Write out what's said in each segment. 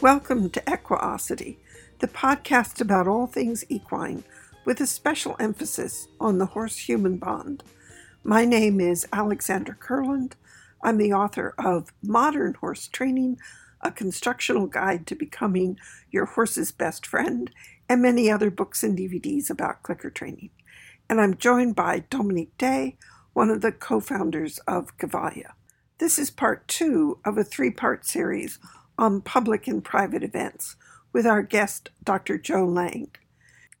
Welcome to Equiosity, the podcast about all things equine, with a special emphasis on the horse human bond. My name is Alexandra Kurland. I'm the author of Modern Horse Training, a constructional guide to becoming your horse's best friend, and many other books and DVDs about clicker training. And I'm joined by Dominique Day, one of the co founders of Gevalia. This is part two of a three part series on public and private events with our guest, Dr. Joe Layng.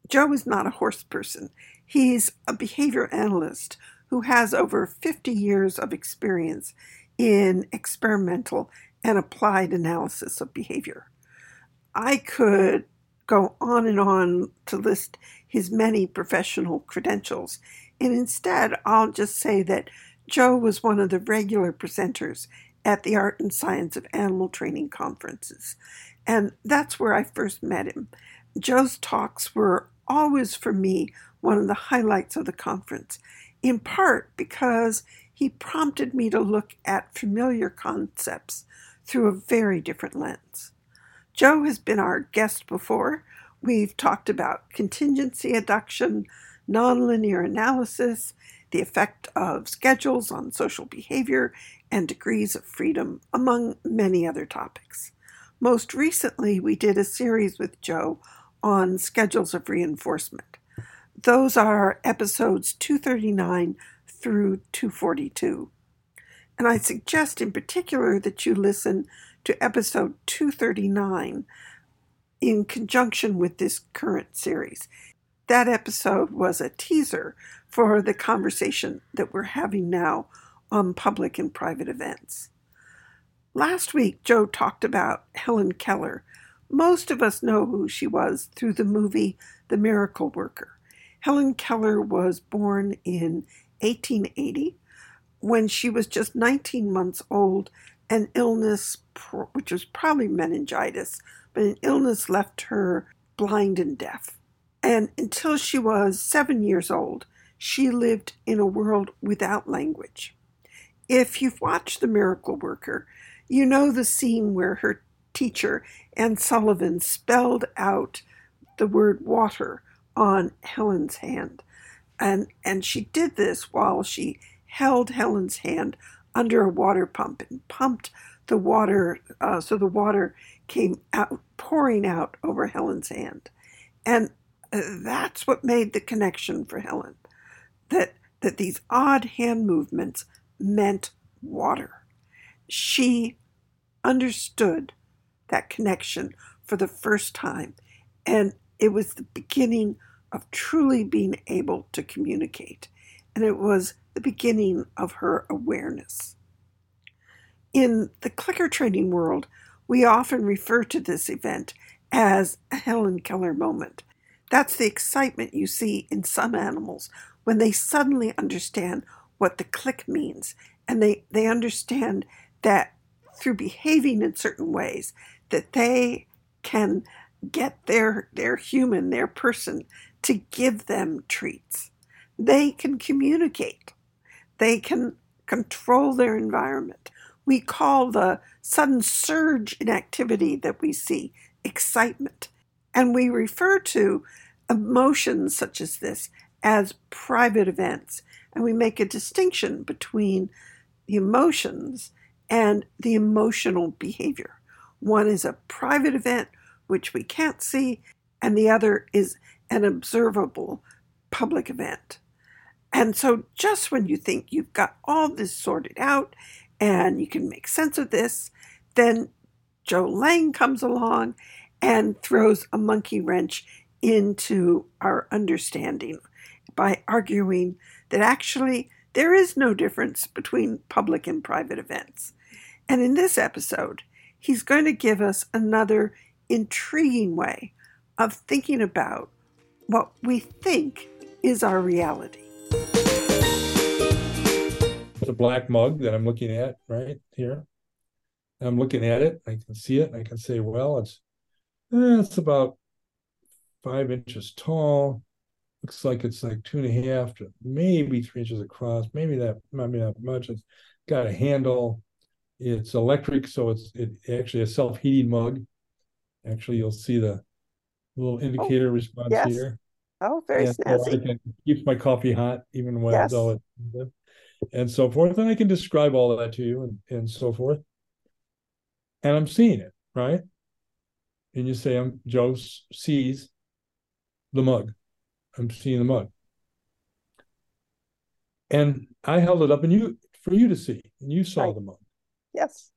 Joe is not a horse person. He's a behavior analyst who has over 50 years of experience in experimental and applied analysis of behavior. I could go on and on to list his many professional credentials, and instead I'll just say that Joe was one of the regular presenters at the Art and Science of Animal Training conferences. And that's where I first met him. Joe's talks were always, for me, one of the highlights of the conference, in part because he prompted me to look at familiar concepts through a very different lens. Joe has been our guest before. We've talked about contingency adduction, nonlinear analysis, the effect of schedules on social behavior, and degrees of freedom, among many other topics. Most recently, we did a series with Joe on schedules of reinforcement. Those are episodes 239 through 242. And I suggest in particular that you listen to episode 239 in conjunction with this current series. That episode was a teaser for the conversation that we're having now on public and private events. Last week, Joe talked about Helen Keller. Most of us know who she was through the movie The Miracle Worker. Helen Keller was born in 1880 when she was just 19 months old. An illness, which was probably meningitis, but an illness left her blind and deaf. And until she was seven years old, she lived in a world without language. If you've watched The Miracle Worker, you know the scene where her teacher, Anne Sullivan, spelled out the word water on Helen's hand. And, and she did this while she held Helen's hand under a water pump and pumped the water uh, so the water came out pouring out over Helen's hand. And uh, that's what made the connection for Helen that that these odd hand movements meant water. She understood that connection for the first time, and it was the beginning of truly being able to communicate, and it was the beginning of her awareness. In the clicker training world, we often refer to this event as a Helen Keller moment. That's the excitement you see in some animals when they suddenly understand what the click means. And they, they understand that through behaving in certain ways that they can get their their human their person to give them treats. They can communicate. They can control their environment. We call the sudden surge in activity that we see excitement. And we refer to emotions such as this as private events. And we make a distinction between the emotions and the emotional behavior. One is a private event, which we can't see, and the other is an observable public event. And so, just when you think you've got all this sorted out and you can make sense of this, then Joe Layng comes along and throws a monkey wrench into our understanding by arguing that actually there is no difference between public and private events. And in this episode, he's going to give us another intriguing way of thinking about what we think is our reality. It's a black mug that I'm looking at right here. I'm looking at it. I can see it. I can say, well, it's eh, it's about five inches tall looks like it's like two and a half to maybe three inches across, maybe that, maybe not much. It's got a handle. It's electric, so it's it actually a self-heating mug. Actually, you'll see the little oh, indicator response yes. here. Oh, very and so I snazzy. can keep my coffee hot even when Yes. though it and so forth. And I can describe all of that to you and, and so forth. And I'm seeing it, right? And you say, I'm Joe sees the mug. I'm seeing the mug. And I held it up and you for you to see, and you saw Right. the mug. Yes.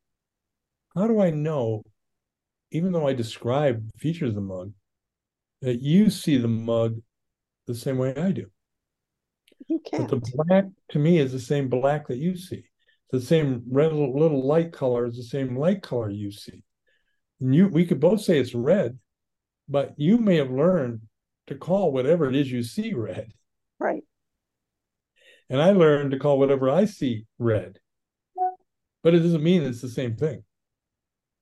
How do I know, even though I describe features of the mug, that you see the mug the same way I do? You But can't. the black to me is the same black that you see. The same red little light color is the same light color you see. And you we could both say it's red, but you may have learned to call whatever it is you see red. Right. And I learned to call whatever I see red. But it doesn't mean it's the same thing.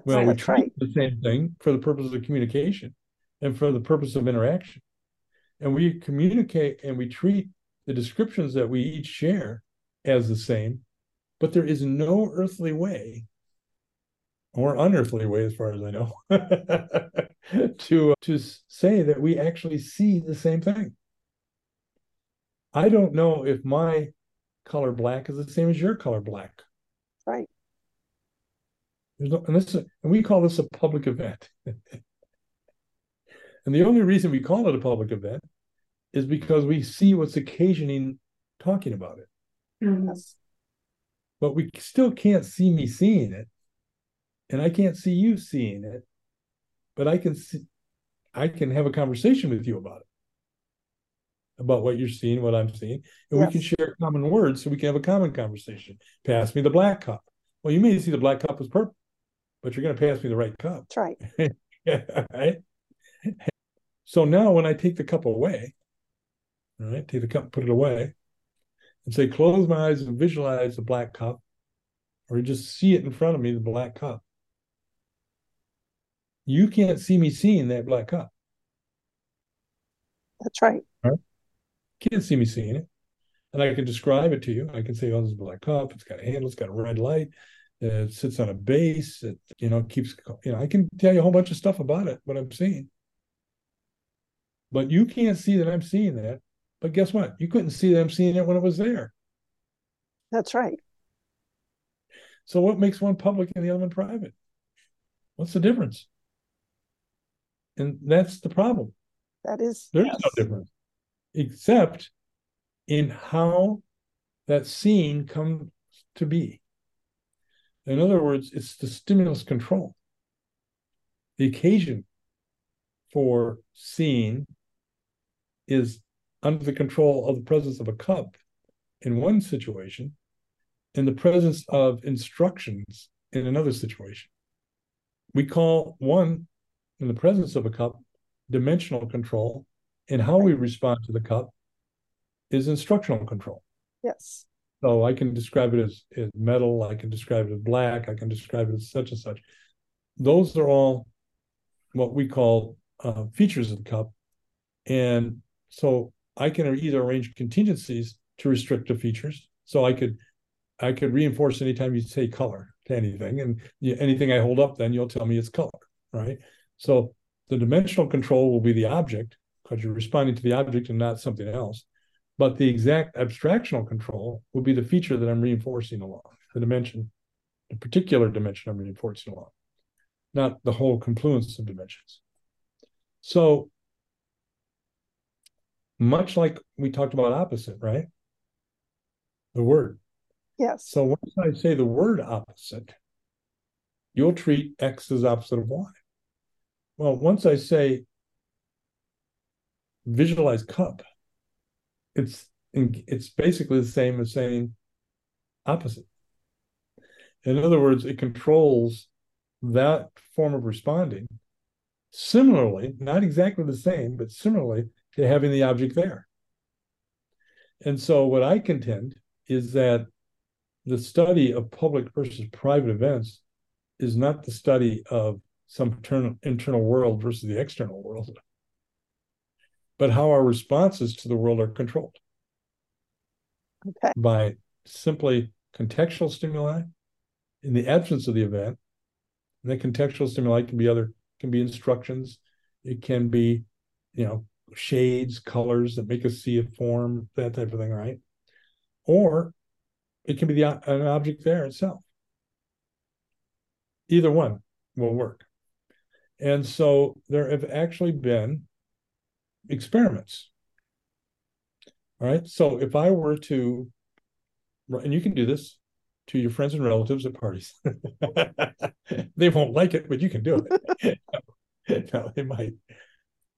Well, we treat right. the same thing for the purpose of communication and for the purpose of interaction. And we communicate and we treat the descriptions that we each share as the same, but there is no earthly way or unearthly way, as far as I know, to, uh, to say that we actually see the same thing. I don't know if my color black is the same as your color black. Right. There's no, and this is, and we call this a public event. and the only reason we call it a public event is because we see what's occasioning talking about it. Yes. But we still can't see me seeing it. And I can't see you seeing it. But I can see I can have a conversation with you about it. About what you're seeing, what I'm seeing. And we can share common words so we can have a common conversation. Pass me the black cup. Well, you may see the black cup as purple, but you're going to pass me the right cup. That's right. right? So now when I take the cup away, all right, take the cup, put it away, and say, close my eyes and visualize the black cup, or just see it in front of me, the black cup. You can't see me seeing that black cup. That's right. Can't see me seeing it. And I can describe it to you. I can say, oh, this is a black cup. It's got a handle. It's got a red light. Uh, it sits on a base. It, you know, keeps, you know, I can tell you a whole bunch of stuff about it, what I'm seeing. But you can't see that I'm seeing that. But guess what? You couldn't see that I'm seeing it when it was there. That's right. So what makes one public and the other one private? What's the difference? And that's the problem. That is. There's yes. no difference, except in how that scene comes to be. In other words, it's the stimulus control. The occasion for seeing is under the control of the presence of a cup in one situation and the presence of instructions in another situation. We call one, in the presence of a cup, dimensional control, and how we respond to the cup is instructional control. Yes. So I can describe it as, as metal, I can describe it as black, I can describe it as such and such. Those are all what we call uh, features of the cup. And so I can either arrange contingencies to restrict the features. So I could I could reinforce anytime you say color to anything, and you, anything I hold up, then you'll tell me it's color, right? So the dimensional control will be the object because you're responding to the object and not something else. But the exact abstractional control will be the feature that I'm reinforcing along, the dimension, the particular dimension I'm reinforcing along, not the whole confluence of dimensions. So much like we talked about opposite, right? The word. Yes. So once I say the word opposite, you'll treat X as opposite of Y. Well, once I say visualize cup, it's it's basically the same as saying opposite. In other words, it controls that form of responding similarly, not exactly the same, but similarly to having the object there. And so what I contend is that the study of public versus private events is not the study of some internal, internal world versus the external world, but how our responses to the world are controlled Okay. by simply contextual stimuli in the absence of the event. And the contextual stimuli can be other can be instructions. It can be, you know, shades, colors that make us see a form, that type of thing, right? Or it can be the an object there itself. Either one will work. And so there have actually been experiments. All right. So if I were to, and you can do this to your friends and relatives at parties, they won't like it, but you can do it. no, they might.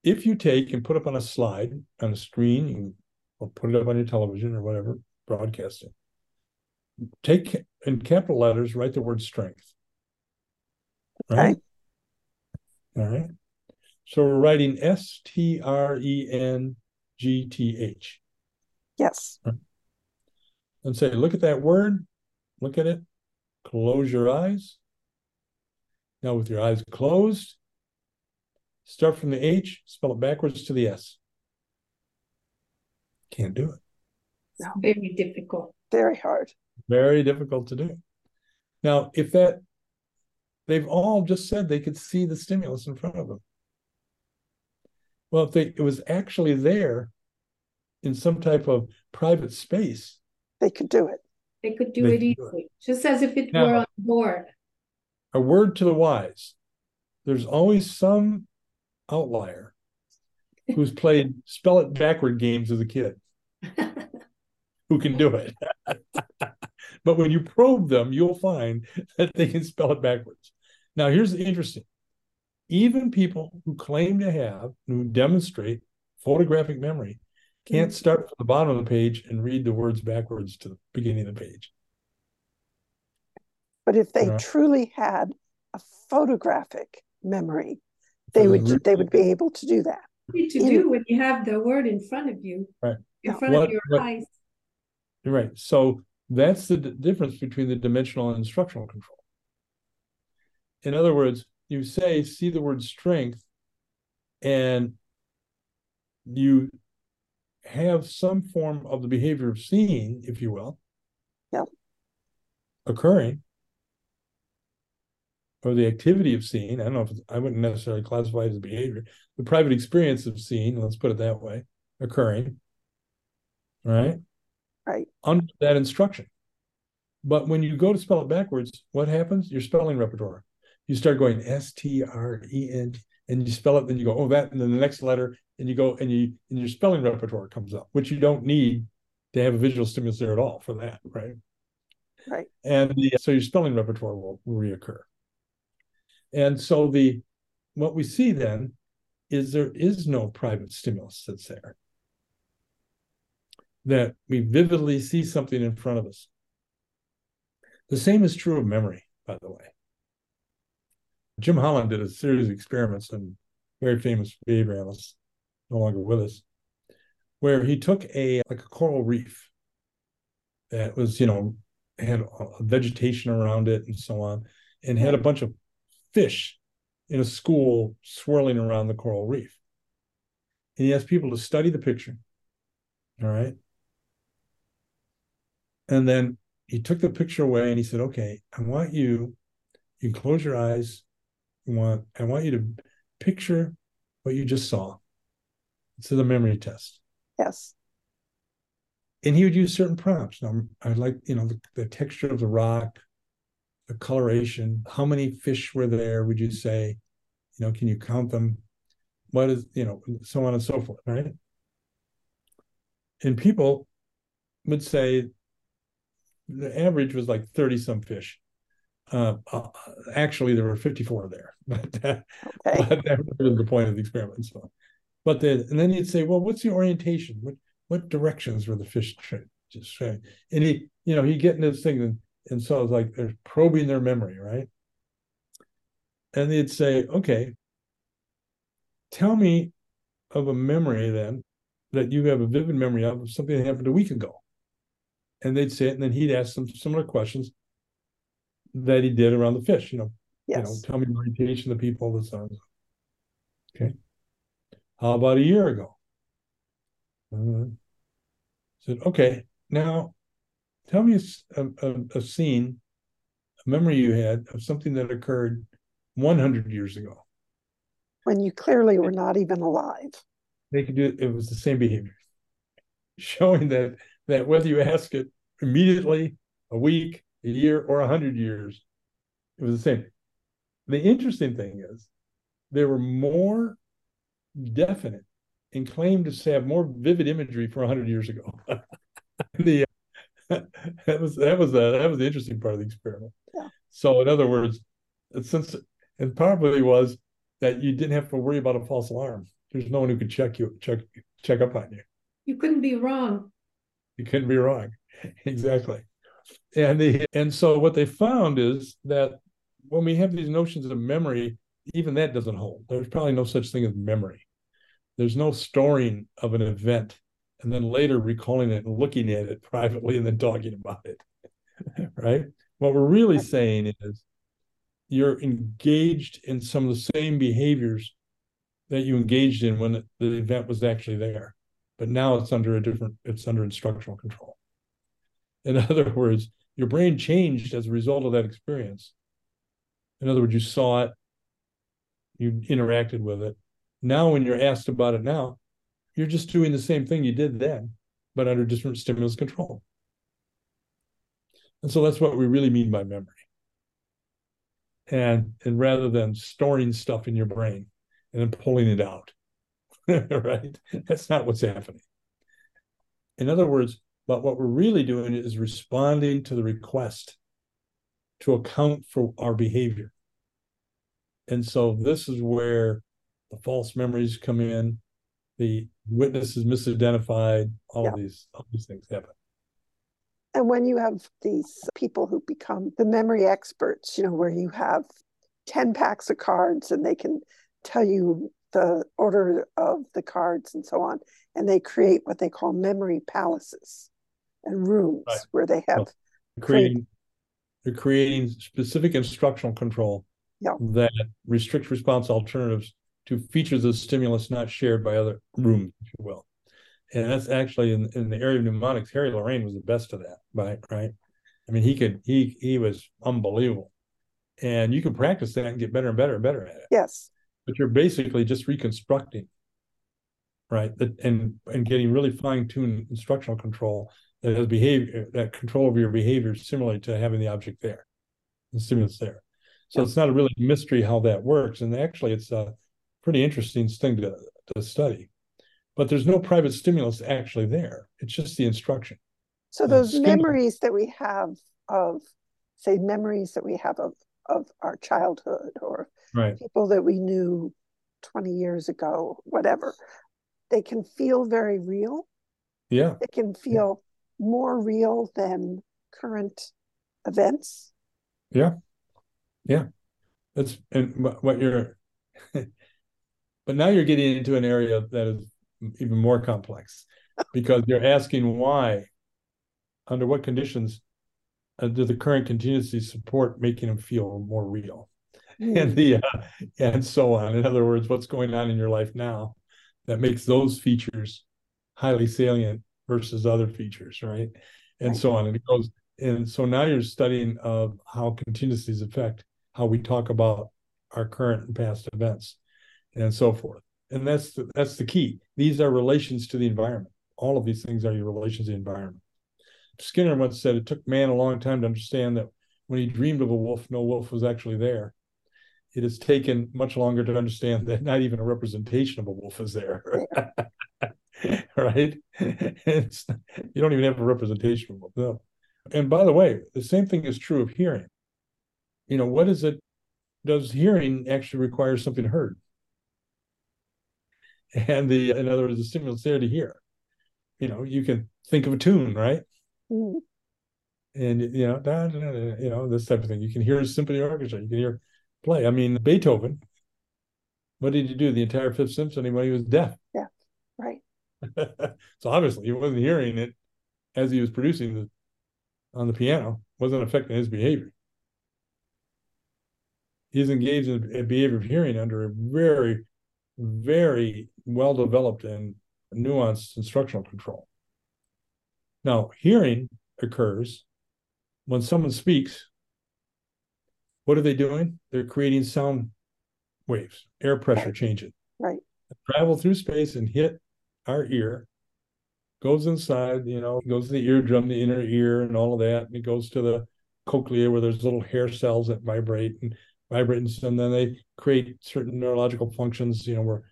If you take and put up on a slide on a screen, or put it up on your television or whatever, broadcasting, take in capital letters, write the word strength. Right? Okay. All right. So we're writing S T R E N G T H. Yes. And say, look at that word, look at it, close your eyes. Now, with your eyes closed, start from the H, spell it backwards to the S. Can't do it. No. Very difficult. Very hard. Very difficult to do. Now, if that, they've all just said they could see the stimulus in front of them. Well, if they, it was actually there in some type of private space, they could do it. They could do they it easily, do it. just as if it now, were on board. A word to the wise there's always some outlier who's played spell it backward games as a kid who can do it. but when you probe them, you'll find that they can spell it backwards. Now, here's the interesting even people who claim to have, who demonstrate photographic memory, can't start from the bottom of the page and read the words backwards to the beginning of the page. But if they truly had a photographic memory, they would they would be able to do that. To do when you have the word in front of you, right? In front what, of your what, eyes. Right. So that's the d- difference between the dimensional and instructional control. In other words, you say, see the word strength, and you have some form of the behavior of seeing, if you will, yeah. occurring, or the activity of seeing. I don't know if I wouldn't necessarily classify it as behavior. The private experience of seeing, let's put it that way, occurring, right? Right. Under that instruction. But when you go to spell it backwards, what happens? Your spelling repertoire you start going S T R E N, and you spell it, then you go, oh, that, and then the next letter, and you go, and you, and your spelling repertoire comes up, which you don't need to have a visual stimulus there at all for that, right? Right. And the, so your spelling repertoire will, will reoccur. And so the, what we see then is there is no private stimulus that's there. That we vividly see something in front of us. The same is true of memory, by the way. Jim Holland did a series of experiments, and very famous behavior analyst, no longer with us, where he took a like a coral reef that was, you know, had vegetation around it and so on, and had a bunch of fish in a school swirling around the coral reef. And he asked people to study the picture. All right. And then he took the picture away and he said, Okay, I want you, you close your eyes You want I want you to picture what you just saw. It's a memory test. Yes. And he would use certain prompts. Now I like, you know, the, the texture of the rock, the coloration, how many fish were there, would you say? You know, can you count them? What is, you know, so on and so forth, right? And people would say the average was like 30 some fish. Uh, uh, actually, there were 54 there, but, uh, okay. but that was the point of the experiment. So, but then, and then you'd say, well, what's the orientation? What what directions were the fish just trying? And he, you know, he get into this thing, and, and so it's like they're probing their memory, right? And they'd say, okay, tell me of a memory then that you have a vivid memory of, of something that happened a week ago. And they'd say it, and then he'd ask some similar questions that he did around the fish. You know, yes. you know, tell me the orientation of the people, the sun. Okay. How about a year ago? Uh, said, okay, now tell me a, a, a, scene, a memory you had of something that occurred 100 years ago. when you clearly were not even alive. They could do it was the same behavior, showing that that whether you ask it immediately, a week, a year, or a hundred years, it was the same. The interesting thing is they were more definite and claimed to have more vivid imagery for 100 years ago. the uh, that was that was the that was the interesting part of the experiment. Yeah. So in other words, since it probably was that you didn't have to worry about a false alarm. There's no one who could check you check check up on you. You couldn't be wrong. You couldn't be wrong. exactly. And the and so what they found is that when we have these notions of memory, even that doesn't hold. There's probably no such thing as memory. There's no storing of an event and then later recalling it and looking at it privately and then talking about it. right? What we're really saying is you're engaged in some of the same behaviors that you engaged in when the event was actually there. But now it's under a different, it's under instructional control. In other words, your brain changed as a result of that experience. In other words, you saw it, you interacted with it. Now, when you're asked about it now, you're just doing the same thing you did then, but under different stimulus control. And so that's what we really mean by memory. And and rather than storing stuff in your brain and then pulling it out, right? That's not what's happening. In other words, but what we're really doing is responding to the request to account for our behavior. And so this is where the false memories come in, the witness is misidentified, all yeah. these all these things happen. And when you have these people who become the memory experts, you know, where you have 10 packs of cards and they can tell you the order of the cards and so on, and they create what they call memory palaces and rooms right. where they have well, creating they're creating specific instructional control yeah. that restricts response alternatives to features of stimulus not shared by other rooms, if you will. And that's actually in, in the area of mnemonics, Harry Lorayne was the best of that, right? Right. I mean, he could he he was unbelievable. And you can practice that and get better and better and better at it. Yes. But you're basically just reconstructing, right? that And and getting really fine-tuned instructional control that has behavior that control over your behavior similarly to having the object there, the stimulus there. So it's not a really mystery how that works. And actually it's a pretty interesting thing to, to study. But there's no private stimulus actually there. It's just the instruction. So uh, those uh, memories that we have of, say, memories that we have of of our childhood or right. people that we knew 20 years ago, whatever, they can feel very real. Yeah. They can feel yeah. more real than current events. Yeah. Yeah. That's and what you're But now you're getting into an area that is even more complex because you're asking why, under what conditions uh, do the current contingencies support making them feel more real. and the uh, and so on. In other words, what's going on in your life now that makes those features highly salient versus other features, right? And right. so on. And it goes. And so now you're studying of how contingencies affect how we talk about our current and past events and so forth. And that's the, that's the key. These are relations to the environment. All of these things are your relations to the environment. Skinner once said it took man a long time to understand that when he dreamed of a wolf, no wolf was actually there. It has taken much longer to understand that not even a representation of a wolf is there. right? It's, you don't even have a representation of a wolf. No. And by the way, the same thing is true of hearing. You know, what is it? Does hearing actually require something heard? and the in other words the stimulus there to hear you know you can think of a tune right mm. and you know da, da, da, you know this type of thing you can hear a symphony orchestra you can hear play. I mean beethoven what did he do? The entire fifth symphony when he was deaf. Yeah right. So obviously he wasn't hearing it as he was producing the on the piano. Wasn't affecting his behavior. He's engaged in a behavior of hearing under a very very well developed and nuanced instructional control. Now, hearing occurs when someone speaks. What are they doing? They're creating sound waves, air pressure changes. Right. Travel through space and hit our ear, goes inside, you know, goes to the eardrum, the inner ear, and all of that. And it goes to the cochlea where there's little hair cells that vibrate and vibrate, and, and then they create certain neurological functions, you know, where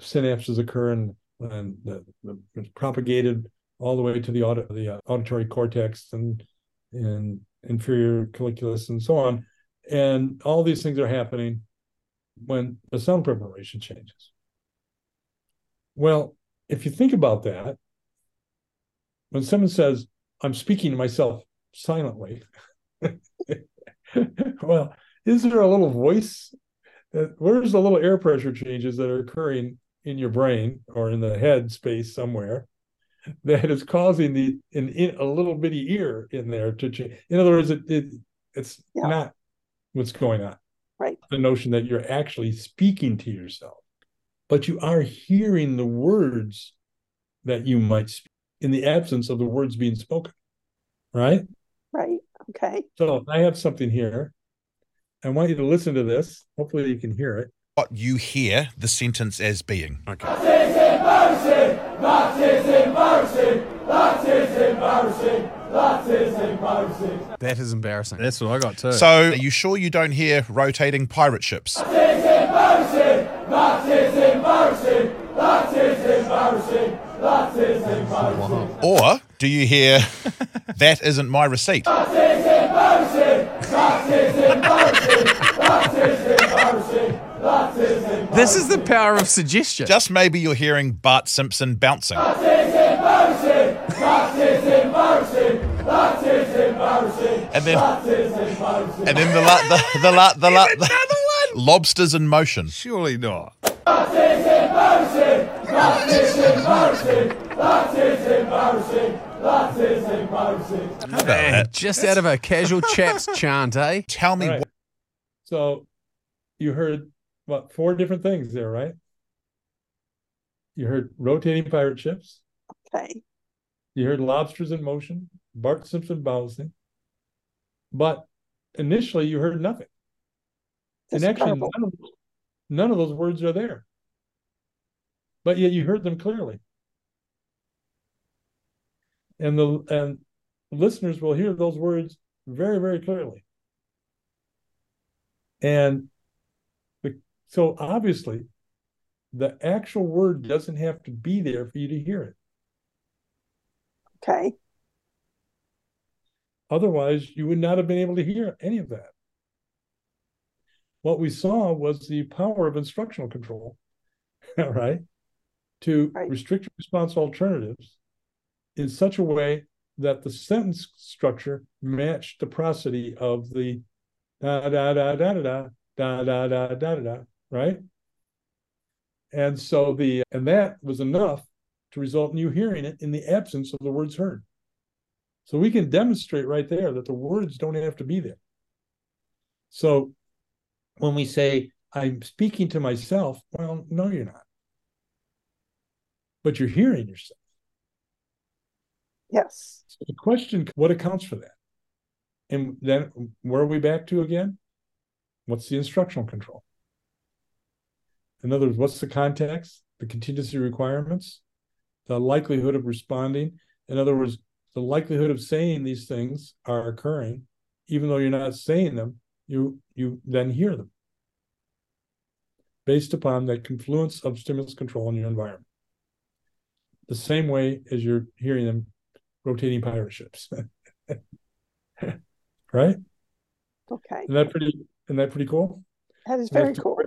synapses occur and, and the, the, it's propagated all the way to the, audit, the uh, auditory cortex and and inferior colliculus and so on. And all these things are happening when the sound preparation changes. Well, if you think about that, when someone says, I'm speaking to myself silently, well, is there a little voice? Uh, where's the little air pressure changes that are occurring in your brain or in the head space somewhere that is causing the in, in a little bitty ear in there to change? In other words, it, it it's Yeah. not what's going on. Right. The notion that you're actually speaking to yourself, but you are hearing the words that you might speak in the absence of the words being spoken. Right. Right. Okay. So I have something here. I want you to listen to this. Hopefully, you can hear it. what you hear the sentence as being. Okay. That is embarrassing. That is embarrassing. That is embarrassing. That's what I got too. So, are you sure you don't hear rotating pirate ships? That is embarrassing. That is embarrassing. That is embarrassing. That is embarrassing. Or do you hear that isn't my receipt? That is embarrassing. That is embarrassing. That is embarrassing. That is embarrassing. This is the power of suggestion. Just maybe you're hearing Bart Simpson bouncing. That is embarrassing. And then, and then the la, the the la, the la, the, lobsters in motion. Surely not. How about Man, that? just out of a casual chat's chant, eh? Tell me All right. what So you heard what four different things there, right? You heard rotating pirate ships. Okay. You heard lobsters in motion, Bart Simpson bouncing. But initially, you heard nothing. Just and actually, none of, none of those words are there. But yet, you heard them clearly. And the and listeners will hear those words very, very clearly. And the, so obviously, the actual word doesn't have to be there for you to hear it. Okay. Otherwise, you would not have been able to hear any of that. What we saw was the power of instructional control, right? to Right. restrict response alternatives in such a way that the sentence structure matched the prosody of the da da da da da da da da da da da, right? And so the and that was enough to result in you hearing it in the absence of the words heard. So we can demonstrate right there that the words don't have to be there. So when we say, I'm speaking to myself, well, no, you're not. But you're hearing yourself. Yes. So the question, what accounts for that? And then where are we back to again? What's the instructional control? In other words, what's the context, the contingency requirements, the likelihood of responding? In other words, the likelihood of saying these things are occurring, even though you're not saying them, you you then hear them based upon that confluence of stimulus control in your environment. The same way as you're hearing them rotating pirate ships. right? Okay. Isn't that pretty isn't that pretty cool? That is very That's cool.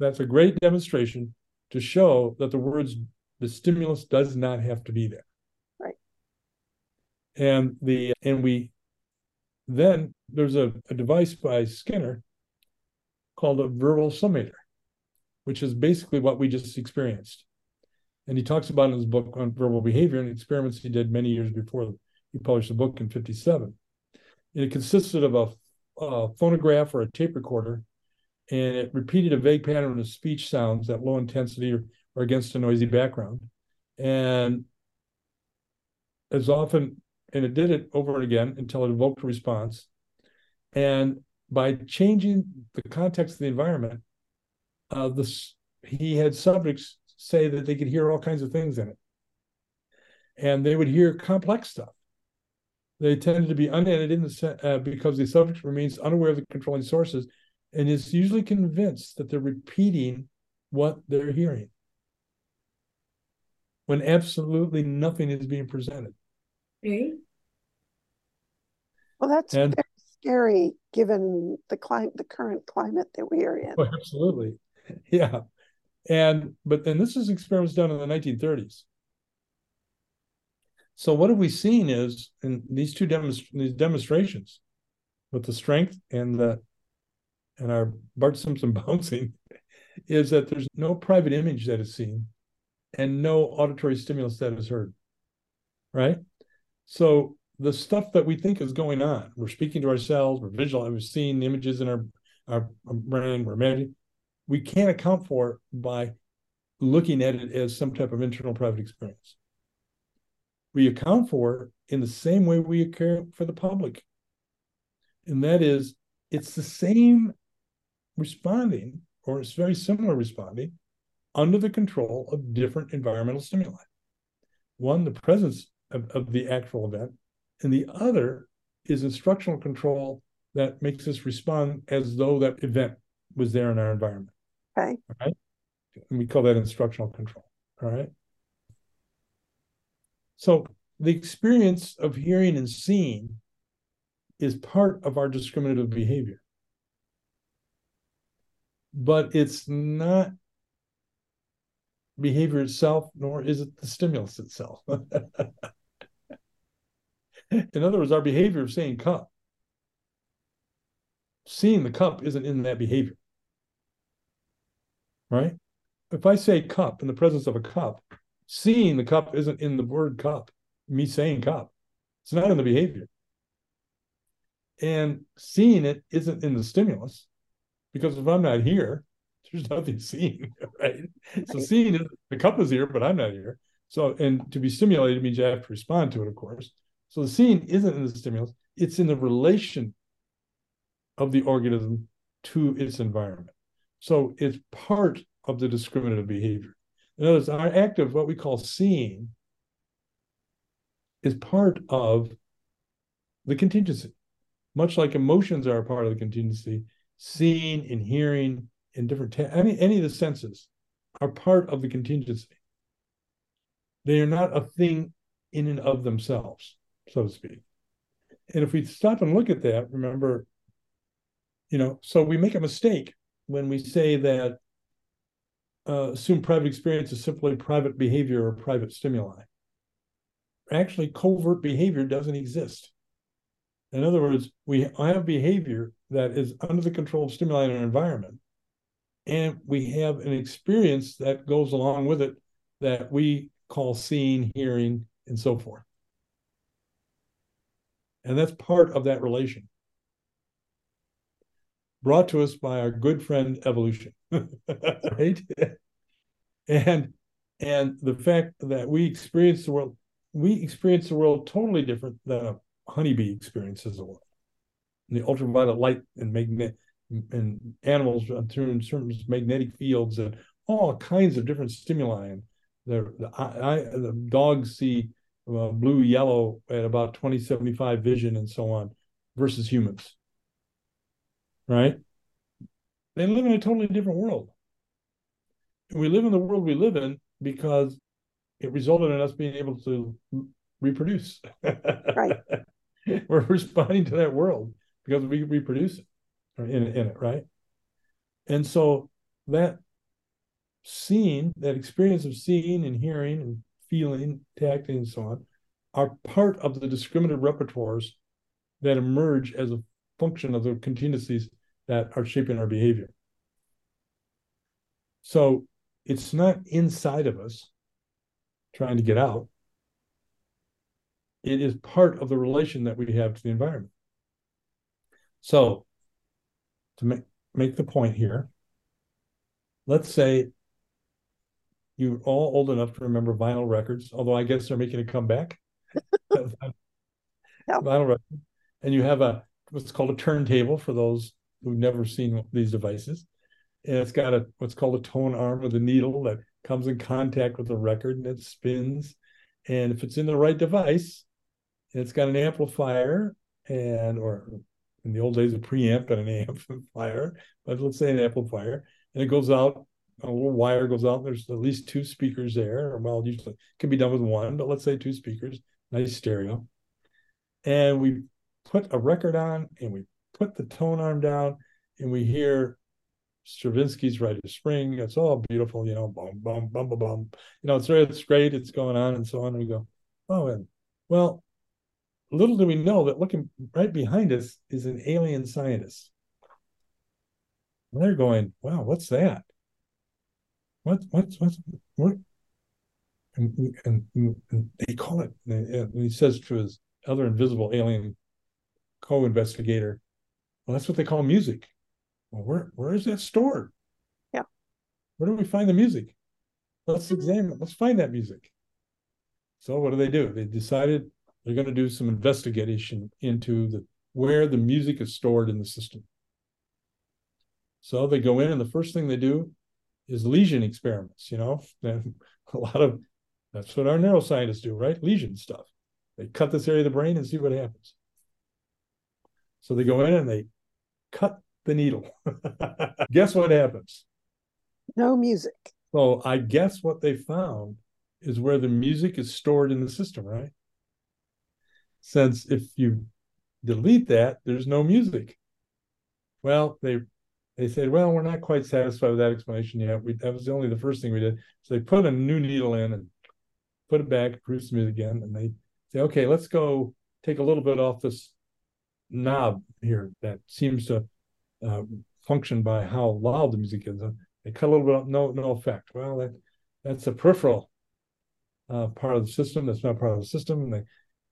That's a great demonstration to show that the words the stimulus does not have to be there. Right. And the and we then there's a, a device by Skinner called a verbal summator, which is basically what we just experienced. And he talks about in his book on verbal behavior and experiments he did many years before he published the book in 57. And it consisted of a, a phonograph or a tape recorder, and it repeated a vague pattern of speech sounds at low intensity or, or against a noisy background. And as often, and it did it over and again until it evoked a response. And by changing the context of the environment, uh, this he had subjects say that they could hear all kinds of things in it, and they would hear complex stuff. They tended to be unedited in the, uh, because the subject remains unaware of the controlling sources and is usually convinced that they're repeating what they're hearing when absolutely nothing is being presented. Okay. Well, that's And- very scary given the climate, the current climate that we are in. Oh, absolutely. Yeah. And but then this is experiments done in the 1930s. So what have we seen is in these two demonst- these demonstrations with the strength and the and our Bart Simpson bouncing is that there's no private image that is seen and no auditory stimulus that is heard. Right? So the stuff that we think is going on, we're speaking to ourselves, we're visual, we're seeing images in our, our brain, we're imagining, we can't account for it by looking at it as some type of internal private experience. We account for it in the same way we account for the public. And that is, it's the same responding, or it's very similar responding, under the control of different environmental stimuli. One, the presence of, of the actual event, and the other is instructional control that makes us respond as though that event was there in our environment. Okay. And we call that instructional control. All right. So the experience of hearing and seeing is part of our discriminative behavior. But it's not behavior itself, nor is it the stimulus itself. in other words, our behavior of saying cup, seeing the cup isn't in that behavior. Right? If I say cup in the presence of a cup, seeing the cup isn't in the word cup, me saying cup. It's not in the behavior. And seeing it isn't in the stimulus because if I'm not here, there's nothing seen, right? So seeing the cup is here, but I'm not here. So, and to be stimulated means you have to respond to it, of course. So the seeing isn't in the stimulus, it's in the relation of the organism to its environment. So it's part of the discriminative behavior. In other words, our act of what we call seeing is part of the contingency. Much like emotions are a part of the contingency, seeing and hearing in different any any of the senses are part of the contingency. They are not a thing in and of themselves, so to speak. And if we stop and look at that, remember, you know, so we make a mistake when we say that uh, assume private experience is simply private behavior or private stimuli. Actually, covert behavior doesn't exist. In other words, we have behavior that is under the control of stimuli in our environment, and we have an experience that goes along with it that we call seeing, hearing, and so forth. And that's part of that relation. Brought to us by our good friend evolution. Right? And and the fact that we experience the world we experience the world totally different than a honeybee experiences the world. And the ultraviolet light and magnet and animals through certain magnetic fields and all kinds of different stimuli and the the, I, the dogs see uh, blue yellow at about 2075 vision and so on versus humans right? They live in a totally different world. We live in the world we live in because it resulted in us being able to reproduce. Right. We're responding to that world because we reproduce it in, in it, right? And so that seeing, that experience of seeing and hearing and feeling, tacting, and so on, are part of the discriminative repertoires that emerge as a function of the contingencies that are shaping our behavior. So it's not inside of us trying to get out. It is part of the relation that we have to the environment. So to make, make the point here, let's say you're all old enough to remember vinyl records, although I guess they're making a comeback. Yeah. Vinyl records. And you have a what's called a turntable for those who've never seen these devices. and it's got a what's called a tone arm with a needle that comes in contact with the record and it spins. And if it's in the right device, it's got an amplifier and or in the old days a preamp and an amplifier, but let's say an amplifier, and it goes out. A little wire goes out. There's at least two speakers there. or Well, usually can be done with one, but let's say two speakers. Nice stereo. And we put a record on, and we put the tone arm down, and we hear Stravinsky's Rite of Spring. It's all beautiful, you know, bum, bum, bum, bum, bum. You know, it's, it's great. It's going on and so on. And we go, oh, and well, little do we know that looking right behind us is an alien scientist. And they're going, wow, what's that? What, what's, what's, what? And, and, and they call it, and he says to his other invisible alien co-investigator, well, that's what they call music. Well, where where is that stored? Yeah. Where do we find the music? Let's mm-hmm. examine it. Let's find that music. So what do they do? They decided they're going to do some investigation into the where the music is stored in the system. So they go in, and the first thing they do is lesion experiments. You know, and a lot of that's what our neuroscientists do, right? Lesion stuff. They cut this area of the brain and see what happens. So they go in and they cut the needle. guess what happens? No music. So I guess what they found is where the music is stored in the system, right? Since if you delete that, there's no music. Well, they they said, well, we're not quite satisfied with that explanation yet. We that was only the first thing we did. So they put a new needle in and put it back, produce the music again, and they say, okay, let's go take a little bit off this knob here that seems to uh, function by how loud the music is. They cut a little bit, off, no no effect. Well, that that's a peripheral uh, part of the system. That's not part of the system. And they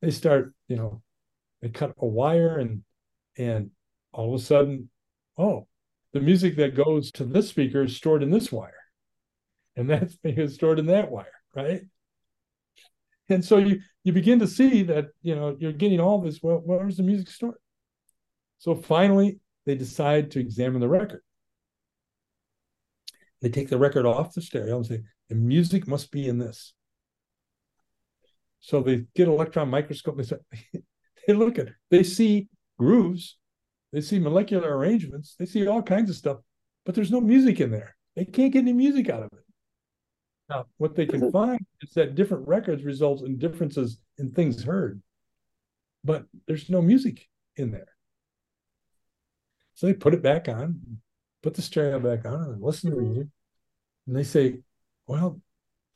they start, you know, they cut a wire and and all of a sudden, oh, the music that goes to this speaker is stored in this wire, and that speaker is stored in that wire, right? And so you you begin to see that you know you're getting all this. Well, where's the music stored? So finally, they decide to examine the record. They take the record off the stereo and say, the music must be in this. So they get an electron microscope. They, say, they look at. They see grooves. They see molecular arrangements. They see all kinds of stuff, but there's no music in there. They can't get any music out of it. Now, what they can find is that different records result in differences in things heard, but there's no music in there. So they put it back on, put the stereo back on, and listen to the music. And they say, well,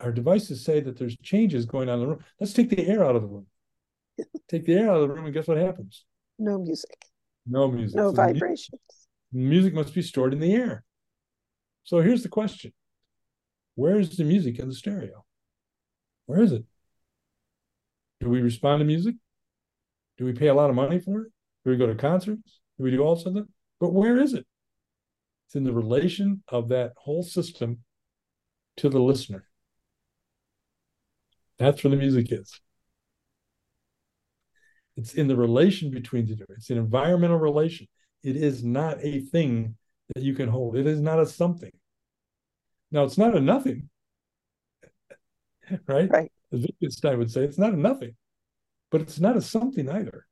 our devices say that there's changes going on in the room. Let's take the air out of the room. take the air out of the room, and guess what happens? No music. No music. No so vibrations. Music, music must be stored in the air. So here's the question Where is the music in the stereo? Where is it? Do we respond to music? Do we pay a lot of money for it? Do we go to concerts? Do we do all of that? But where is it? It's in the relation of that whole system to the listener. That's where the music is. It's in the relation between the two. It's an environmental relation. It is not a thing that you can hold. It is not a something. Now, it's not a nothing, right? Right. As Wittgenstein would say, it's not a nothing, but it's not a something either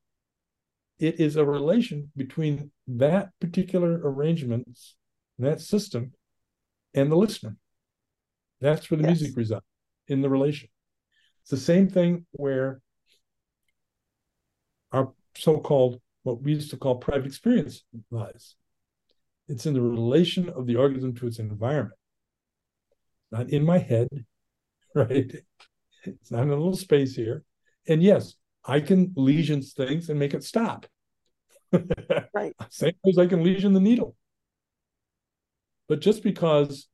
it is a relation between that particular arrangements, that system, and the listener. That's where the yes. music resides in the relation. It's the same thing where our so-called what we used to call private experience lies. It's in the relation of the organism to its environment, not in my head, right? It's not in a little space here. And yes, I can lesion things and make it stop. right. Same as I can lesion the needle. But just because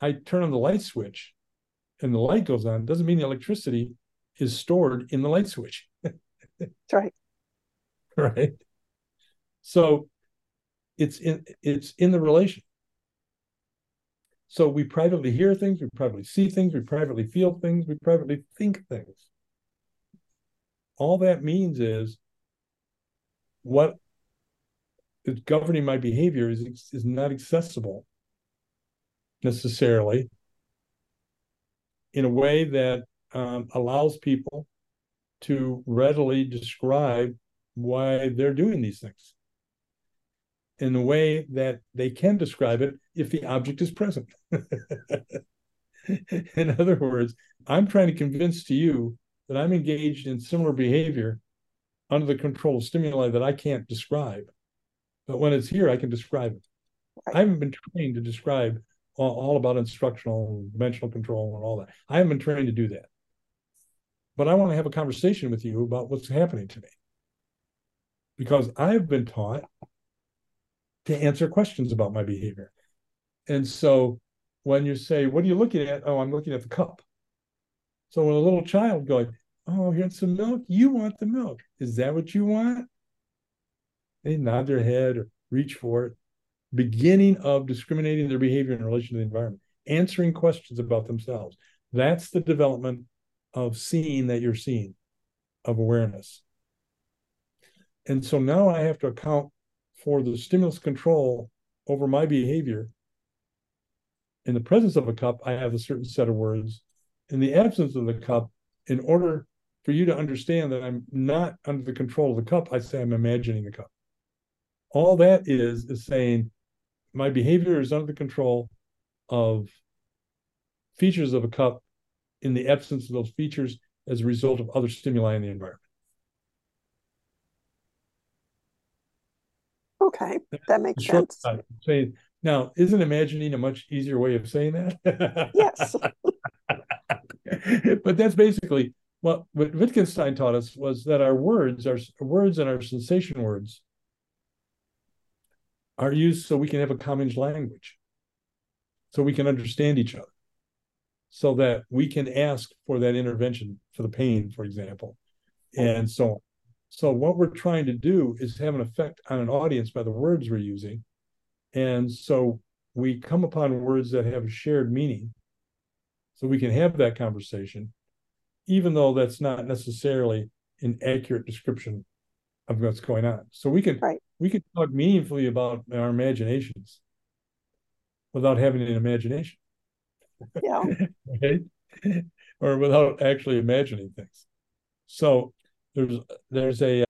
I turn on the light switch and the light goes on doesn't mean the electricity is stored in the light switch. That's right. Right. So it's in it's in the relation. So we privately hear things, we privately see things, we privately feel things, we privately think things. All that means is what is governing my behavior is is not accessible necessarily in a way that um, allows people to readily describe why they're doing these things in a way that they can describe it if the object is present. in other words, I'm trying to convince to you that I'm engaged in similar behavior under the control of stimuli that I can't describe. But when it's here, I can describe it. I haven't been trained to describe all, about instructional and dimensional control and all that. I haven't been trained to do that. But I want to have a conversation with you about what's happening to me. Because I've been taught to answer questions about my behavior. And so when you say, What are you looking at? Oh, I'm looking at the cup. So when a little child going, Oh, here's some milk, you want the milk. Is that what you want? They nod their head or reach for it. Beginning of discriminating their behavior in relation to the environment, answering questions about themselves. That's the development of seeing that you're seeing, of awareness. And so now I have to account for the stimulus control over my behavior. In the presence of a cup, I have a certain set of words. In the absence of the cup, in order for you to understand that I'm not under the control of the cup, I say I'm imagining the cup. All that is is saying my behavior is under the control of features of a cup in the absence of those features as a result of other stimuli in the environment. Okay, that makes sense. Saying, now, isn't imagining a much easier way of saying that? Yes. but that's basically what, what Wittgenstein taught us was that our words, our words and our sensation words are used so we can have a common language, so we can understand each other, so that we can ask for that intervention for the pain, for example, and so on. So what we're trying to do is have an effect on an audience by the words we're using. And so we come upon words that have a shared meaning so we can have that conversation, even though that's not necessarily an accurate description of what's going on. So we can right. we can talk meaningfully about our imaginations without having an imagination. Yeah. right? or without actually imagining things. So there's there's a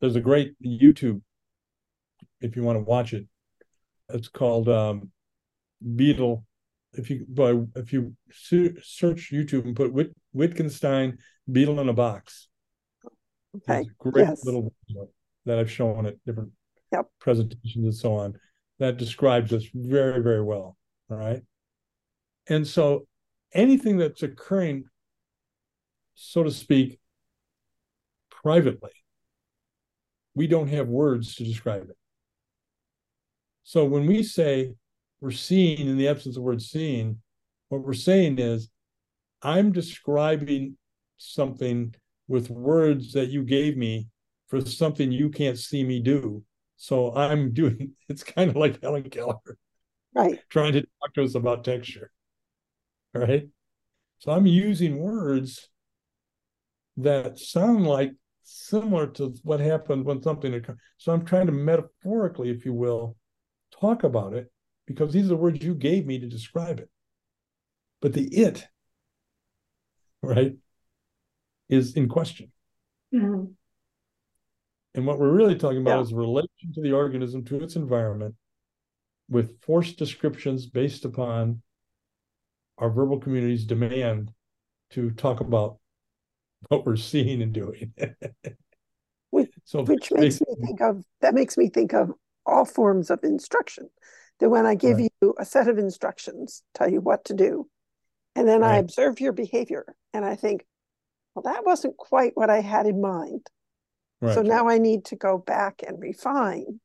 there's a great YouTube if you want to watch it. It's called um, Beetle. If you by if you search YouTube and put Wit, Wittgenstein Beetle in a box. Okay. great yes. little that I've shown at different yep. presentations and so on that describes this very very well. All right. And so anything that's occurring, so to speak, privately, we don't have words to describe it. So when we say we're seeing in the absence of words seeing, what we're saying is, I'm describing something with words that you gave me for something you can't see me do. So I'm doing it's kind of like Helen Keller. Right. Trying to talk to us about texture. Right. So I'm using words that sound like similar to what happened when something occurred. So I'm trying to metaphorically, if you will, talk about it because these are the words you gave me to describe it. But the it, right, is in question. Mm-hmm. And what we're really talking about yeah. is relation to the organism to its environment with forced descriptions based upon our verbal community's demand to talk about what we're seeing and doing. which, so which makes me think of that makes me think of all forms of instruction. That when I give right. you a set of instructions, tell you what to do, and then right. I observe your behavior and I think, well, that wasn't quite what I had in mind. Right. So now I need to go back and refine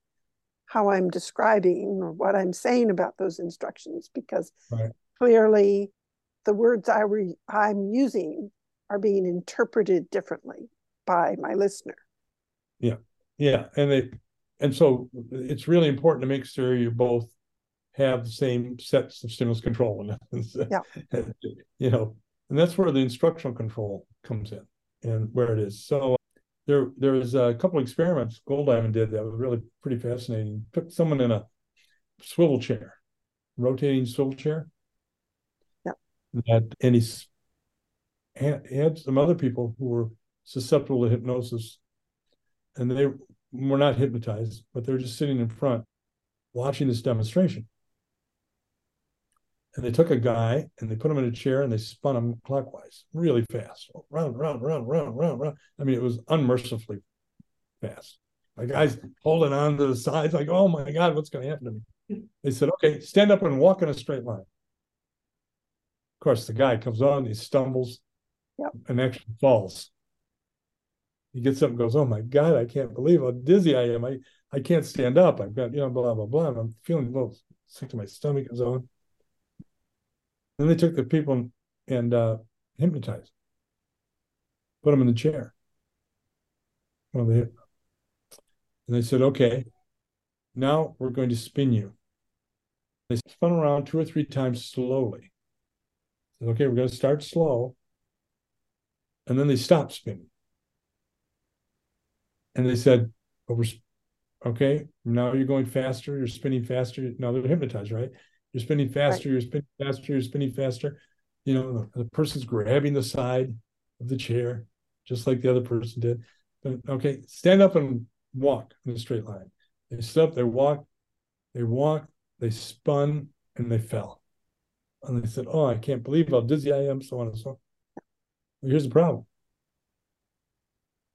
how I'm describing or what I'm saying about those instructions because clearly the words I re- I'm using are being interpreted differently by my listener. Yeah, yeah, and they, and so it's really important to make sure you both have the same sets of stimulus control. yeah, you know, and that's where the instructional control comes in, and where it is. So uh, there, there was a couple of experiments Goldiamond did that was really pretty fascinating. Took someone in a swivel chair, rotating swivel chair. Yep. That and he's had, had some other people who were susceptible to hypnosis, and they were not hypnotized, but they were just sitting in front, watching this demonstration. And they took a guy and they put him in a chair and they spun him clockwise, really fast, oh, round, round, round, round, round, round. I mean, it was unmercifully fast. My guy's holding on to the sides, like, oh my God, what's going to happen to me? They said, okay, stand up and walk in a straight line. Of course, the guy comes on, he stumbles Yep. and actually falls. He gets up and goes, oh my God, I can't believe how dizzy I am. I, I can't stand up. I've got, you know, blah, blah, blah. And I'm feeling a little sick to my stomach and so on. Then they took the people and, uh, hypnotized, put them in the chair. Well, they, and they said, okay, now we're going to spin you. They spun around two or three times slowly. Said, okay, we're going to start slow. And then they stopped spinning. And they said, okay, now you're going faster, you're spinning faster. Now they're hypnotized, right? You're spinning faster, right. you're spinning faster, you're spinning faster. You know, the, the, person's grabbing the side of the chair, just like the other person did. But, okay, stand up and walk in a straight line. They stood up, they walked, they walked, they spun, and they fell. And they said, Oh, I can't believe how dizzy I am, so on and so on. Well, here's the problem.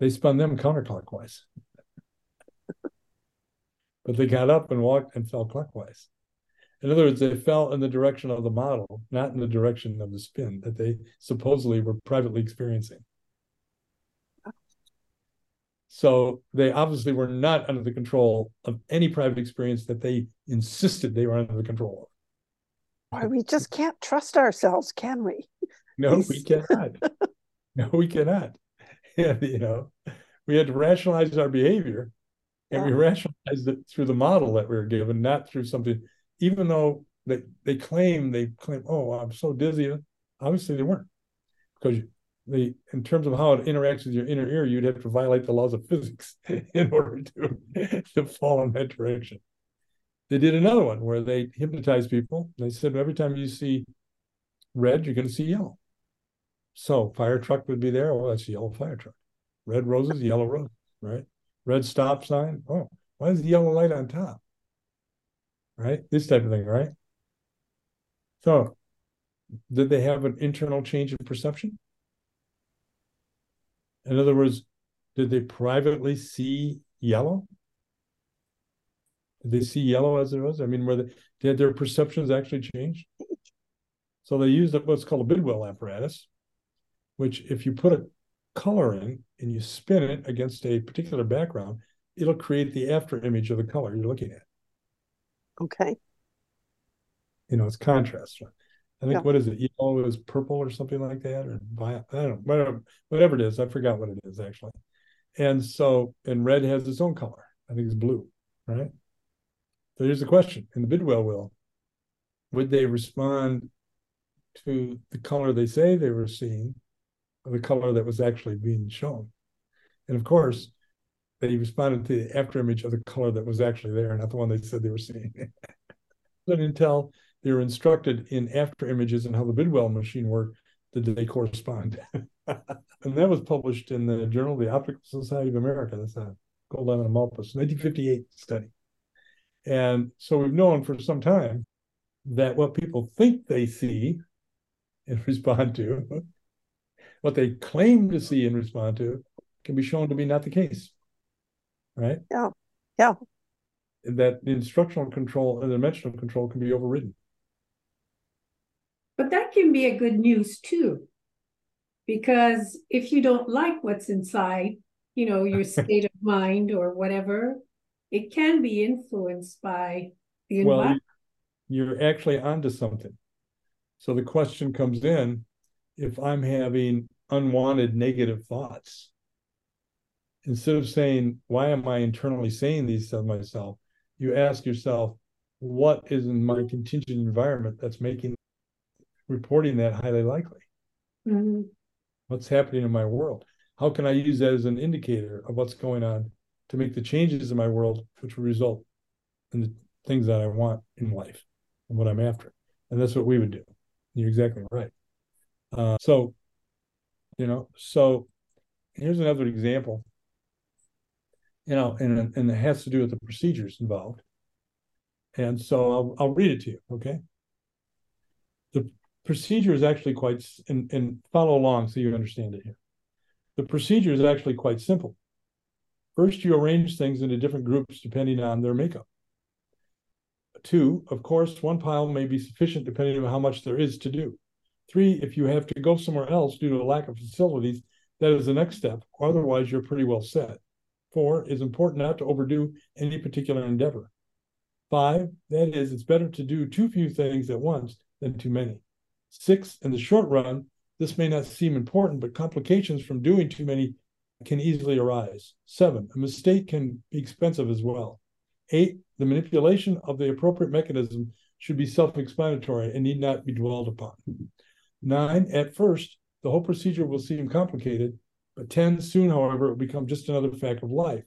They spun them counterclockwise. but they got up and walked and fell clockwise. In other words, they fell in the direction of the model, not in the direction of the spin that they supposedly were privately experiencing. So they obviously were not under the control of any private experience that they insisted they were under the control of. Why we just can't trust ourselves, can we? No, we cannot. no, we cannot. And, you know, we had to rationalize our behavior, and yeah. we rationalized it through the model that we were given, not through something. Even though they they claim they claim, oh, I'm so dizzy. Obviously, they weren't, because the in terms of how it interacts with your inner ear, you'd have to violate the laws of physics in order to to fall in that direction. They did another one where they hypnotized people. They said every time you see red, you're going to see yellow. So fire truck would be there. Oh, that's a yellow fire truck. Red roses, yellow roses, right? Red stop sign. Oh, why is the yellow light on top? Right? This type of thing, right? So did they have an internal change of perception? In other words, did they privately see yellow? Did they see yellow as it was? I mean, were they did their perceptions actually change? So they used what's called a Bidwell apparatus, which if you put a color in and you spin it against a particular background, it'll create the after image of the color you're looking at. Okay. You know, it's contrast. I think yeah. what is it? Yellow is purple or something like that, or violet. I don't know, whatever, whatever it is. I forgot what it is actually. And so, and red has its own color. I think it's blue, right? So here's the question: In the Bidwell will, would they respond to the color they say they were seeing, or the color that was actually being shown. And of course, they responded to the after image of the color that was actually there, not the one they said they were seeing. but until they were instructed in after images and how the Bidwell machine worked, did they correspond? and that was published in the Journal of the Optical Society of America. That's a Goldiamond and Malpass, 1958 study. And so we've known for some time that what people think they see and respond to what they claim to see and respond to can be shown to be not the case. Right? Yeah. Yeah. That the instructional control and the dimensional control can be overridden. But that can be a good news too. Because if you don't like what's inside, you know, your state of mind or whatever, it can be influenced by the environment. Well, you're actually onto something. So the question comes in if I'm having unwanted negative thoughts. Instead of saying, Why am I internally saying these to myself? You ask yourself, What is in my contingent environment that's making reporting that highly likely? Mm-hmm. What's happening in my world? How can I use that as an indicator of what's going on to make the changes in my world, which will result in the things that I want in life? And what I'm after. And that's what we would do. You're exactly right. Uh, so, you know, so here's another example. You know, and and it has to do with the procedures involved. And so I'll I'll read it to you, okay? The procedure is actually quite and and follow along so you understand it here. The procedure is actually quite simple. First, you arrange things into different groups depending on their makeup. Two, of course, one pile may be sufficient depending on how much there is to do. Three, if you have to go somewhere else due to a lack of facilities, that is the next step. Otherwise, you're pretty well set. Four, it's important not to overdo any particular endeavor. Five, that is, it's better to do too few things at once than too many. Six, in the short run, this may not seem important, but complications from doing too many can easily arise. Seven, a mistake can be expensive as well. Eight, the manipulation of the appropriate mechanism should be self explanatory and need not be dwelled upon. Nine, at first, the whole procedure will seem complicated, but 10, soon, however, it will become just another fact of life.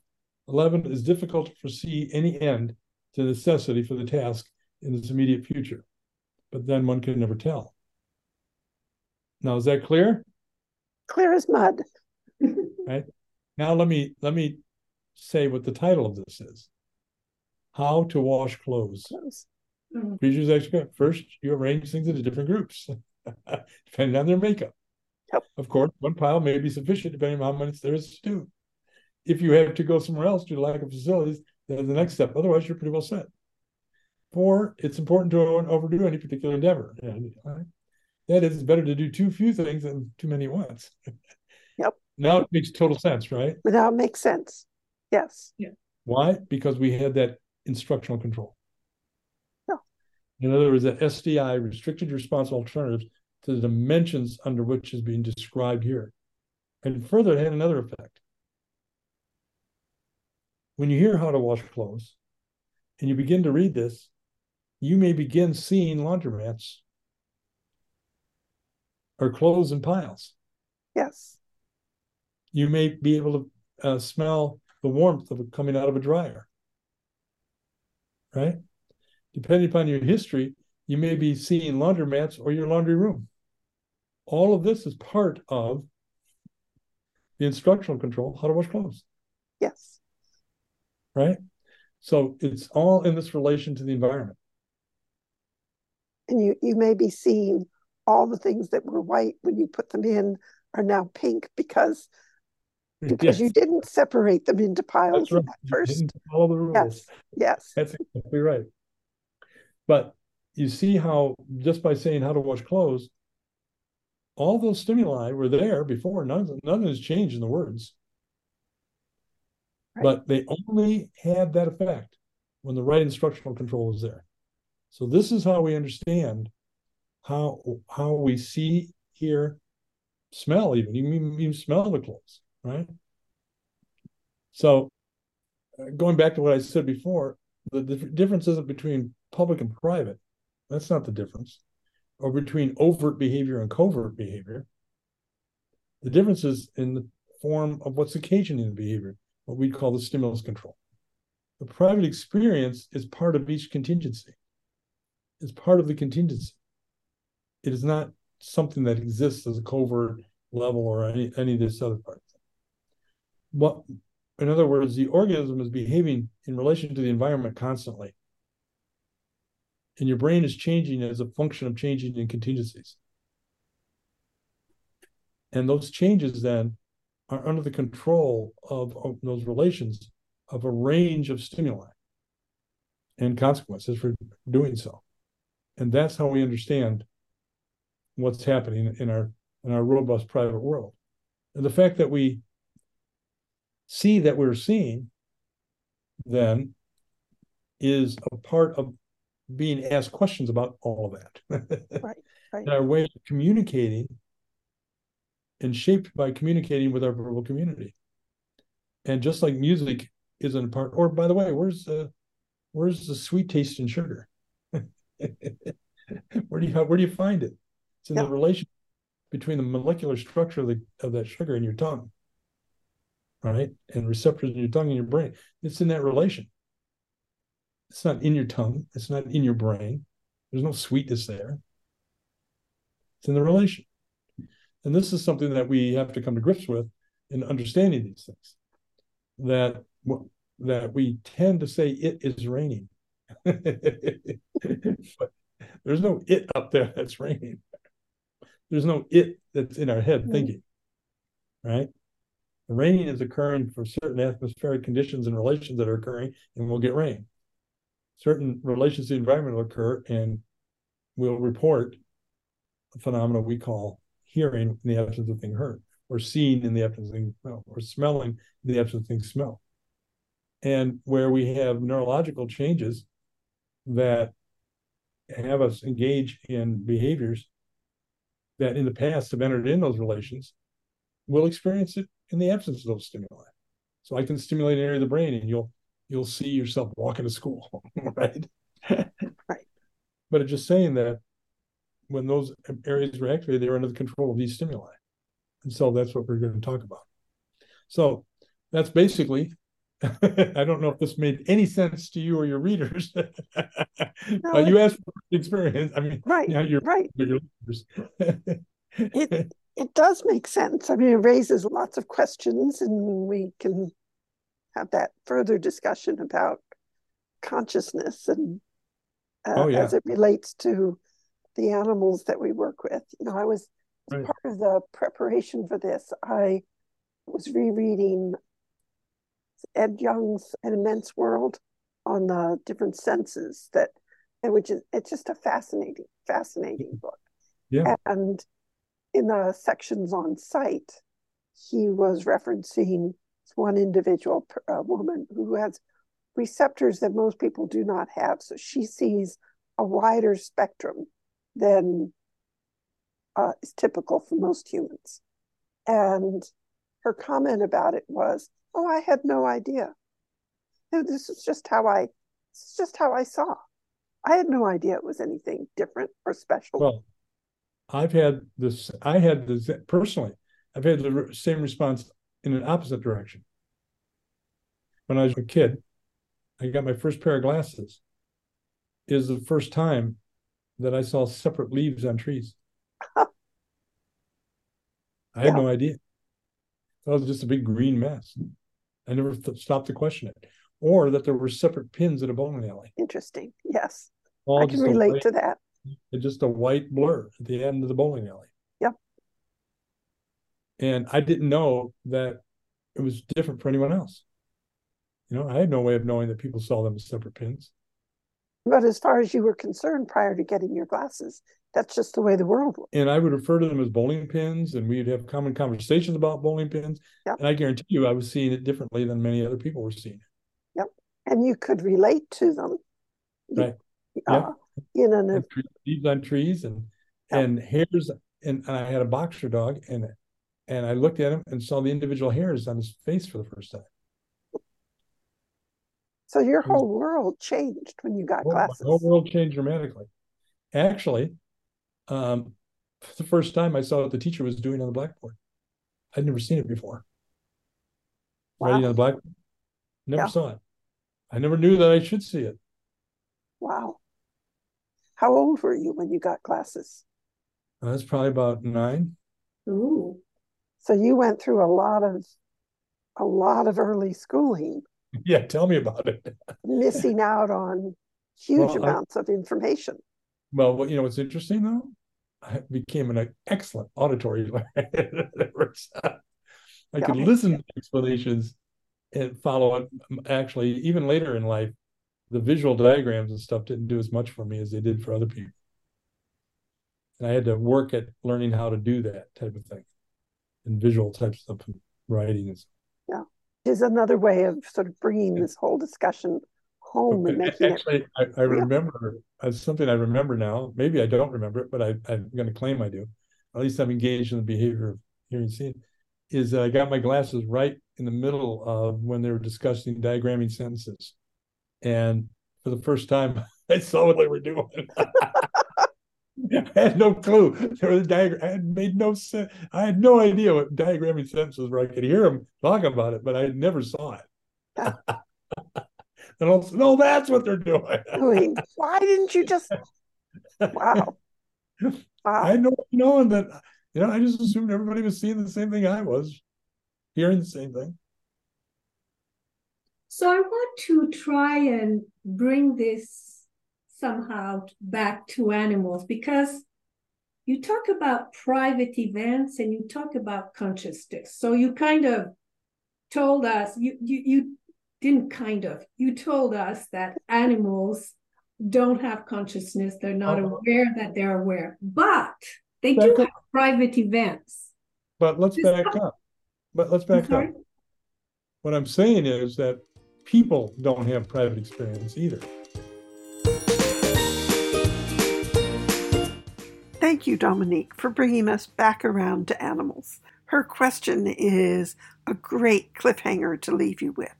11, is difficult to foresee any end to necessity for the task in its immediate future, but then one can never tell. Now, is that clear? Clear as mud. right. Now let me let me say what the title of this is. How to wash clothes. Procedures expert. First, you arrange things into different groups, depending on their makeup. Yep. Of course, one pile may be sufficient depending on how much there is to do. If you have to go somewhere else due to lack of facilities, then the next step. Otherwise, you're pretty well set. Four, it's important to overdo any particular endeavor. and That is, it's better to do too few things than too many once. Yep. Now it makes total sense, right? Now it makes sense. Yes. Yeah. Why? Because we had that instructional control. Yeah. In other words, that SDI, restricted response alternatives, to the dimensions under which is being described here. And further, it had another effect. When you hear how to wash clothes and you begin to read this, you may begin seeing laundromats or clothes in piles. Yes. You may be able to uh, smell the warmth of it coming out of a dryer. Right? Depending upon your history, you may be seeing laundromats or your laundry room. All of this is part of the instructional control, how to wash clothes. Yes. Right? So it's all in this relation to the environment. And you, you may be seeing all the things that were white when you put them in are now pink because because yes. you didn't separate them into piles right. at first. follow the rules. Yes. Yes. That's exactly right. But you see how just by saying how to wash clothes, all those stimuli were there before. None, none has changed in the words. Right. But they only had that effect when the right instructional control was there. So this is how we understand how how we see, hear, smell even. You even, even smell the clothes, right? So uh, going back to what I said before, the, the difference isn't between public and private. That's not the difference. Or between overt behavior and covert behavior. The difference is in the form of what's occasioning the behavior, what we'd call the stimulus control. The private experience is part of each contingency. It's part of the contingency. It is not something that exists as a covert level or any, any of this other part. What, in other words, the organism is behaving in relation to the environment constantly. And your brain is changing as a function of changing in contingencies. And those changes then are under the control of, of those relations of a range of stimuli and consequences for doing so. And that's how we understand what's happening in our in our robust private world. And the fact that we see that we're seeing then is a part of being asked questions about all of that. right, right. And our way of communicating and shaped by communicating with our verbal community. And just like music isn't a part, or by the way, where's the where's the sweet taste in sugar? where do you where do you find it? It's in yeah. the relation between the molecular structure of, the, of that sugar in your tongue, right? And receptors in your tongue and your brain. It's in that relation. It's not in your tongue. It's not in your brain. There's no sweetness there. It's in the relation. And this is something that we have to come to grips with in understanding these things. That that we tend to say it is raining. but there's no it up there that's raining. There's no it that's in our head mm-hmm. thinking. Right? The raining is occurring for certain atmospheric conditions and relations that are occurring, and we'll get rain. Certain relations to the environment will occur, and we'll report a phenomena we call hearing in the absence of thing heard, or seeing in the absence of thing smell, or smelling in the absence of thing smell. And where we have neurological changes that have us engage in behaviors that in the past have entered in those relations, we'll experience it in the absence of those stimuli. So I can stimulate an area of the brain and you'll you'll see yourself walking to school, right? Right. But it's just saying that when those areas were activated, they were under the control of these stimuli. And so that's what we're going to talk about. So that's basically I don't know if this made any sense to you or your readers. No, uh, you asked for experience. I mean, Right, yeah, you're, right. your. It it does make sense. I mean, it raises lots of questions, and we can have that further discussion about consciousness and uh, Oh, yeah. as it relates to the animals that we work with. You know, I was as Right. part of the preparation for this. I was rereading Ed Yong's An Immense World on the different senses that, and which is it's just a fascinating, fascinating book. Yeah. And in the sections on sight, he was referencing one individual a woman who has receptors that most people do not have. So she sees a wider spectrum than uh, is typical for most humans. And her comment about it was, "Oh, I had no idea. This is just how I. This is just how I saw. I had no idea it was anything different or special." Well, I've had this, I had this personally, I've had the same response in an opposite direction. When I was a kid, I got my first pair of glasses. Is the first time that I saw separate leaves on trees. I had Yeah. no idea. That was just a big green mess. I never th- stopped to question it. Or that there were separate pins in a bowling alley. Interesting. Yes, All I can relate white- to that. just a white blur at the end of the bowling alley. Yep. And I didn't know that it was different for anyone else. You know, I had no way of knowing that people saw them as separate pins. But as far as you were concerned prior to getting your glasses, that's just the way the world was. And I would refer to them as bowling pins, and we'd have common conversations about bowling pins. Yep. And I guarantee you, I was seeing it differently than many other people were seeing it. Yep. And you could relate to them. Right. Uh, in an leaves on trees and Yep. and hairs, and, and I had a boxer dog, and and I looked at him and saw the individual hairs on his face for the first time. So your It was- whole world changed when you got whole, my glasses. whole world changed dramatically. Actually, um, the first time I saw what the teacher was doing on the blackboard. I'd never seen it before. Wow. Writing on the blackboard. Never Yeah. saw it. I never knew that I should see it. Wow. How old were you when you got glasses? I was probably about nine. Ooh. So you went through a lot of a lot of early schooling, Yeah, tell me about it. missing out on huge Well, I- amounts of information. Well, what you know what's interesting though? I became an excellent auditory learner. I could Yeah. listen to explanations and follow it. Actually, even later in life, the visual diagrams and stuff didn't do as much for me as they did for other people. And I had to work at learning how to do that type of thing and visual types of writing. and stuff. Is another way of sort of bringing this whole discussion home and making it Actually, I, I remember uh, something I remember now. Maybe I don't remember it, but I, I'm going to claim I do. At least I'm engaged in the behavior of hearing seeing. Is that I got my glasses right in the middle of when they were discussing diagramming sentences, and for the first time, I saw what they were doing. I had no clue. There was a diagram. I had made no sense. I had no idea what diagramming sentences were. I could hear them talk about it, but I never saw it. and also, no, that's what they're doing. doing. Why didn't you just Wow. I Wow. had no knowing that, you know, I just assumed everybody was seeing the same thing I was, hearing the same thing. So I want to try and bring this somehow back to animals because you talk about private events and you talk about consciousness. So you kind of told us you you, you didn't kind of you told us that animals don't have consciousness they're not Uh-huh. aware that they're aware but they do Back have private events But let's Just back how- up. But let's back up. What I'm saying is that people don't have private experience either. Thank you, Dominique, for bringing us back around to animals. Her question is a great cliffhanger to leave you with.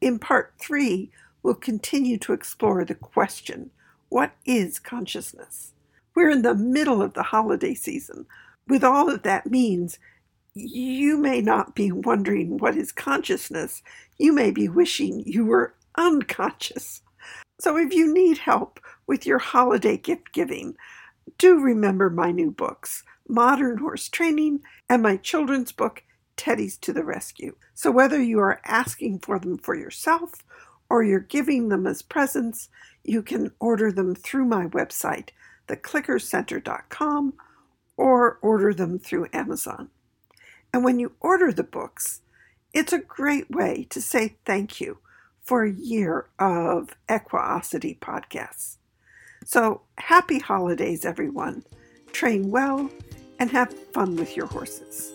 In part three, we'll continue to explore the question what is consciousness? We're in the middle of the holiday season. With all that that means, you may not be wondering what is consciousness. You may be wishing you were unconscious. So if you need help with your holiday gift giving, do remember my new books, Modern Horse Training and my children's book, Teddy's to the Rescue. So whether you are asking for them for yourself or you're giving them as presents, you can order them through my website, theclickercenter.com, or order them through Amazon. And when you order the books, it's a great way to say thank you for a year of Equiosity podcasts. So happy holidays, everyone. Train well and have fun with your horses.